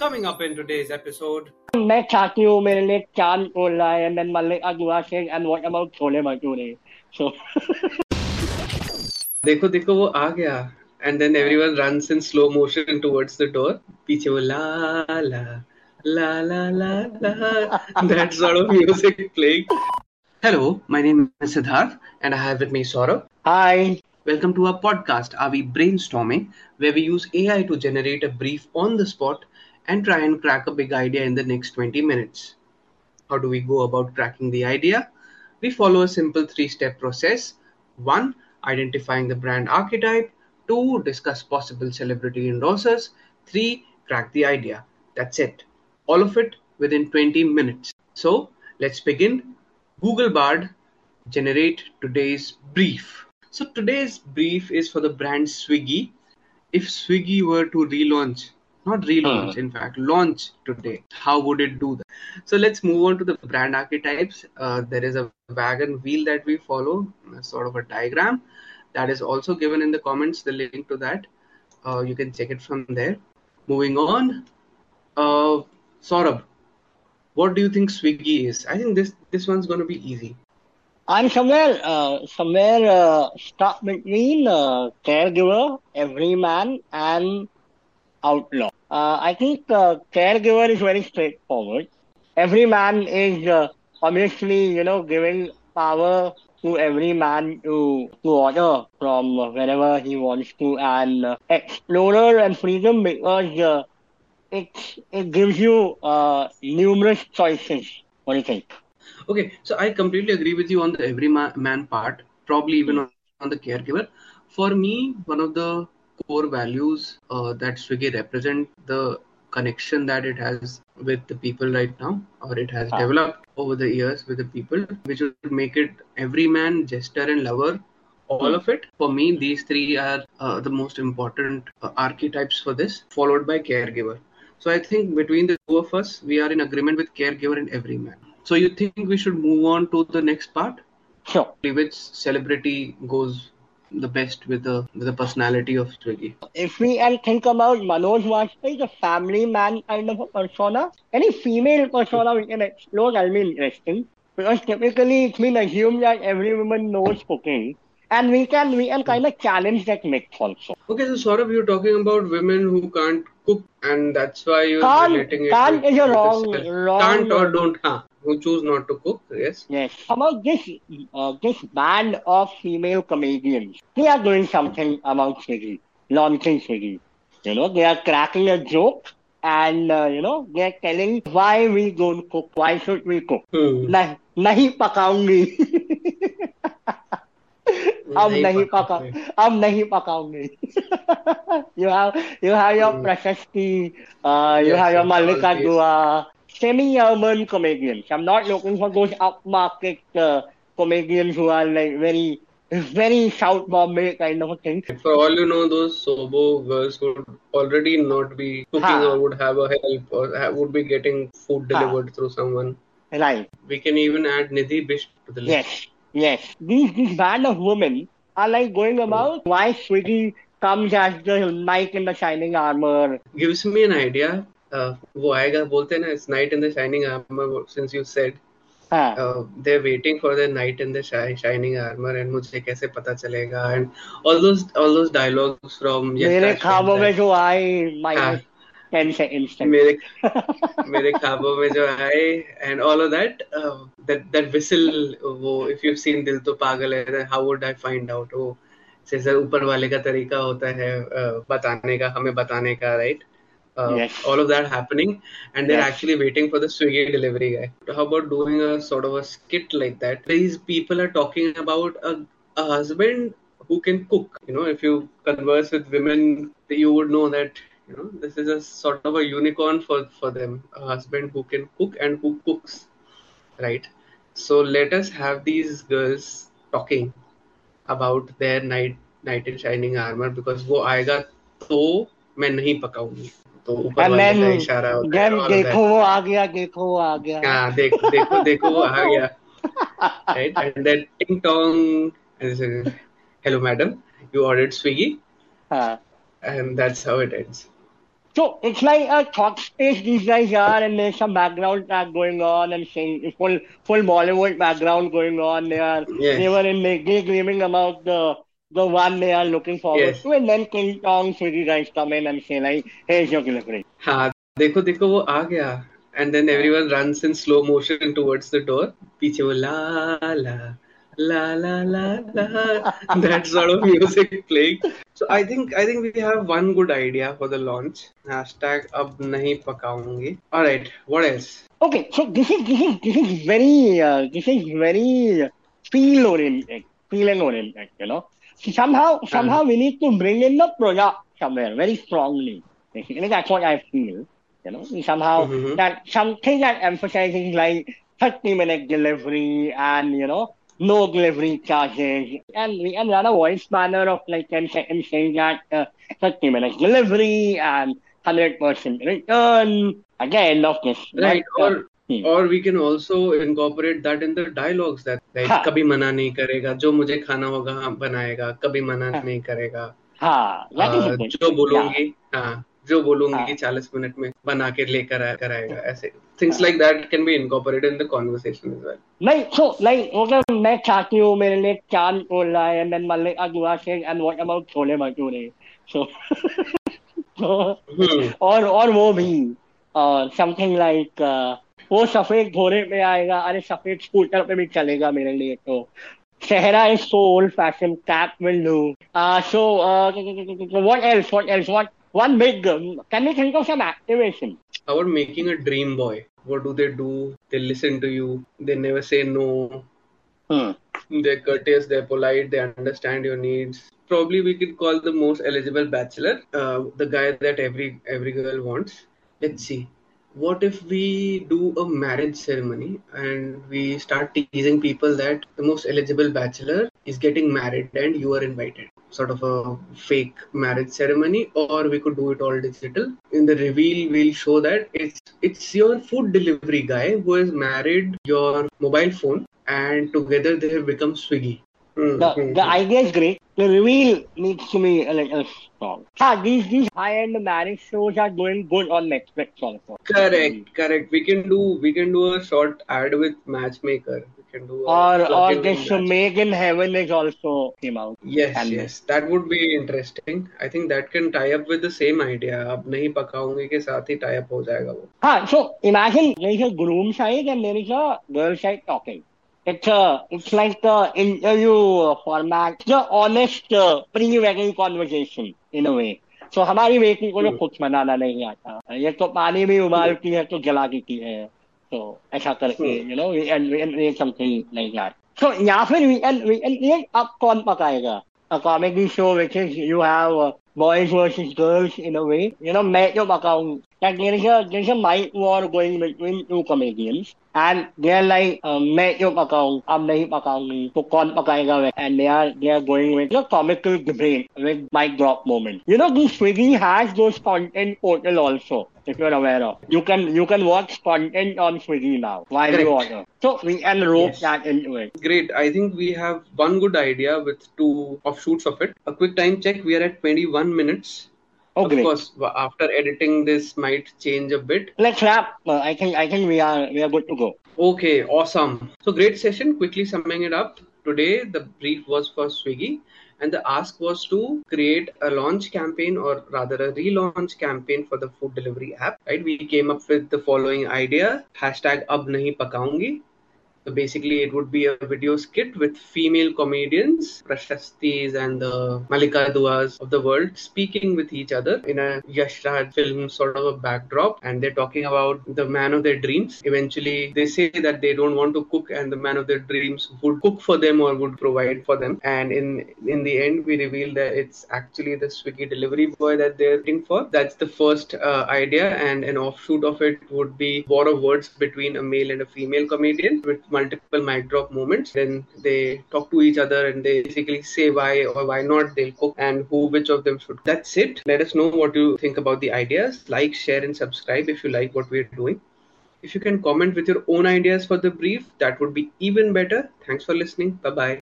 Coming up in today's episode. मैं चाहती हूँ मेरे लिए चांद बोल रहा है and then Mallika Dua saying and what about chole bhature so देखो देखो वो आ गया and then everyone runs in slow motion towards the door पीछे वो ला ला la la la la that sort of music playing hello my name is siddharth and i have with me saurabh hi welcome to our podcast are we brainstorming where we use ai to generate a brief on the spot and try and crack a big idea in the next 20 minutes. How do we go about cracking the idea? We follow a simple three step process. One, identifying the brand archetype. Two, discuss possible celebrity endorsers. Three, crack the idea. That's it. All of it within 20 minutes. So let's begin. Google Bard, generate today's brief. So today's brief is for the brand Swiggy. If Swiggy were to relaunch not relaunch, in fact, launch today. How would it do that? So let's move on to the brand archetypes. Uh, there is a wagon wheel that we follow, sort of a diagram that is also given in the comments. The link to that, uh, you can check it from there. Moving on, uh, Saurabh, what do you think Swiggy is? I think this this one's going to be easy. I'm somewhere uh, somewhere uh, stuck between uh, caregiver, everyman, and outlaw. Uh, I think uh, caregiver is very straightforward. Every man is uh, obviously, you know, giving power to every man to, to order from wherever he wants to, and uh, explorer and freedom because uh, it it gives you uh, numerous choices. What do you think? Okay, so I completely agree with you on the every man part, probably even on the caregiver. For me, one of the core values uh, that Swiggy represent the connection that it has with the people right now, or it has ah. developed over the years with the people, which would make it every man, jester, and lover. All of it. For me, these three are uh, the most important uh, archetypes for this, followed by caregiver. So I think between the two of us, we are in agreement with caregiver and every man. So you think we should move on to the next part? Sure. Which celebrity goes the best with the with the personality of Swiggy. If we and think about Manoj Vajpayee, the family man kind of a persona, any female persona we can explore, that'll be interesting. Because typically it's been assumed that every woman knows cooking. And we can we can kind of challenge that myth also. Okay, so sort of you're talking about women who can't cook, and that's why you're can't, relating it. Can't is wrong, wrong. Can't or don't. Huh who choose not to cook. Yes. Yes. About this, uh, this band of female comedians, they are doing something about Swiggy, launching Swiggy. You know, they are cracking a joke and uh, you know they are telling why we don't cook, why should we cook? Hmm. Nah, nahi हम नहीं पका हम नहीं पकाओगे you have you have your Prashasti you have your Mallika Dua semi urban comedians i'm not looking for those upmarket uh, comedians who are like very very South Bombay kind of a thing. For all you know, those Sobo girls would already not be cooking ha. or would have a help or have, would be getting food delivered ha. through someone. Right. We can even add Nidhi Bisht to the list. Yes. yes. These, these band of women are like going about why Swiggy comes as the knight in the shining armor. Gives me an idea वो आएगा बोलते हैं ना it's knight in the shining armour since you said they waiting for the knight in the shining armour and मुझे कैसे पता चलेगा and all those all those dialogues from मेरे ख्वाबों में जो आए माइनस टेन सेकंड्स मेरे मेरे ख्वाबों में जो आए and all of that that that whistle वो if you seen Dil To Pagal Hai how would I find out वो जैसे ऊपर वाले का तरीका होता है uh, बताने का हमें बताने का right uh, all of that happening and they're yes. actually waiting for the swiggy delivery guy how about doing a sort of a skit like that these people are talking about a, a husband who can cook you know if you converse with women you would know that you know this is a sort of a unicorn for for them a husband who can cook and who cooks right so let us have these girls talking about their night knight in shining armor because वो आएगा तो मैं नहीं पकाऊंगी तो ऊपर वाले का इशारा होता है देखो वो आ गया देखो वो आ गया हाँ देख देखो देखो वो आ गया right and then ting tong hello madam you ordered swiggy हाँ. and that's how it ends So it's like a thought space these guys are, and there's some background track going on, and sing, full full Bollywood background going on. They are Yes. they were in daydreaming about the the one they are looking forward Yes. to, and then King Kong Swiggy guys come in and say like, "Here's your delivery." हाँ देखो देखो वो आ गया and then everyone runs in slow motion towards the door पीछे वो ला ला la la la la, that sort of music playing. So I think I think we have one good idea for the launch. Hashtag ab nahi pakaungi. All right, what else? Okay, so this is this is this is very uh, this is very feel oriented, feeling oriented. You know, so somehow somehow we need to bring in the project somewhere very strongly. Basically, that's what I feel. You know, somehow mm-hmm. that something that emphasizing like 30 minute delivery and you know no delivery charges and we can run a voice banner of like 10 seconds saying that uh, 30 minutes delivery and 100% return again of this right but, uh, or hmm. or we can also incorporate that in the dialogues that like हाँ. कभी मना नहीं करेगा जो मुझे खाना होगा हाँ बनाएगा कभी मना हाँ. नहीं करेगा हाँ that is uh, a good जो thing. बोलूंगी हाँ जो बोलूँगी हाँ. कि 40 मिनट में बना के लेकर आ- कर आएगा ऐसे things like that can be incorporated in the conversation as well नहीं so like मतलब मैं चाहती हूँ मेरे लिए चाँद बोल रहा है then Mallika Dua saying and what about chole bhature hmm. और और वो भी समथिंग लाइक वो सफ़ेद घोड़े पे आएगा अरे सफ़ेद स्कूटर पे भी चलेगा मेरे लिए तो Sahara is so old fashioned. Cap will do. Uh, so, uh, what else? What else? What one big? Um, can we think of some activation? How about making a dream boy. What do they do? They listen to you. They never say no. Hmm. they're courteous they're polite they understand your needs. Probably we could call the most eligible bachelor uh, the guy that every every girl wants. Let's see. What if we do a marriage ceremony and we start teasing people that the most eligible bachelor is getting married and you are invited sort of a fake marriage ceremony or we could do it all digital in the reveal we'll show that it's it's your food delivery guy who has married your mobile phone and together they have become swiggy Hmm, The, hmm, the idea is great. The reveal needs to be a little strong. Ah, these these high-end marriage shows are doing good on Netflix also. correct correct we can do we can do a short ad with matchmaker can do Or or this match. In Heaven is also came out. Yes, And- yes, that would be interesting. I think that can tie up with the same idea. अब नहीं पकाऊँगी के साथ ही tie up हो जाएगा वो. Ah, so imagine there is a groom side and there is a girl side talking. It's a, it's like the interview format, the honest uh, pre-wedding conversation in a way. So हमारी बेटी को तो Hmm. कुछ बनाना नहीं आता ये तो पानी भी उबालती है तो जला देती है तो ऐसा करके Hmm. you know we can we can create something like that. So या फिर we can we can create अब कौन पकाएगा a comedy show which is you have uh, boys versus girls in a way. You know, मैं जो पकाऊं that there is a there is a mic war going between two comedians and they're like uh, medium account, upline account, to con pakaigawe, and they are they are going with the comical brain with mic drop moment. You know, this Swiggy has those content portal also. If you're aware of, you can you can watch content on Swiggy now while Correct. you order. So we can rope yes. that into it. Great. I think we have one good idea with two offshoots of it. A quick time check. We are at 21 minutes. Oh, of great. course, after editing, this might change a bit. Let's wrap. Uh, I think I think we are we are good to go. Okay, awesome. So great session. Quickly summing it up. Today the brief was for Swiggy and the ask was to create a launch campaign or rather a relaunch campaign for the food delivery app. Right? We came up with the following idea. Hashtag ab nahi pakaungi. So basically, it would be a video skit with female comedians, Prashastis and the Mallika Duas of the world speaking with each other in a Yashraj film sort of a backdrop. And they're talking about the man of their dreams. Eventually, they say that they don't want to cook, and the man of their dreams would cook for them or would provide for them. And in in the end, we reveal that it's actually the Swiggy delivery boy that they're looking for. That's the first uh, idea, and an offshoot of it would be war of words between a male and a female comedian with multiple mic drop moments. Then they talk to each other and they basically say why or why not they'll cook and who which of them should. That's it. Let us know what you think about the ideas. Like, share, and subscribe if you like what we're doing. If you can comment with your own ideas for the brief, that would be even better. Thanks for listening. Bye bye.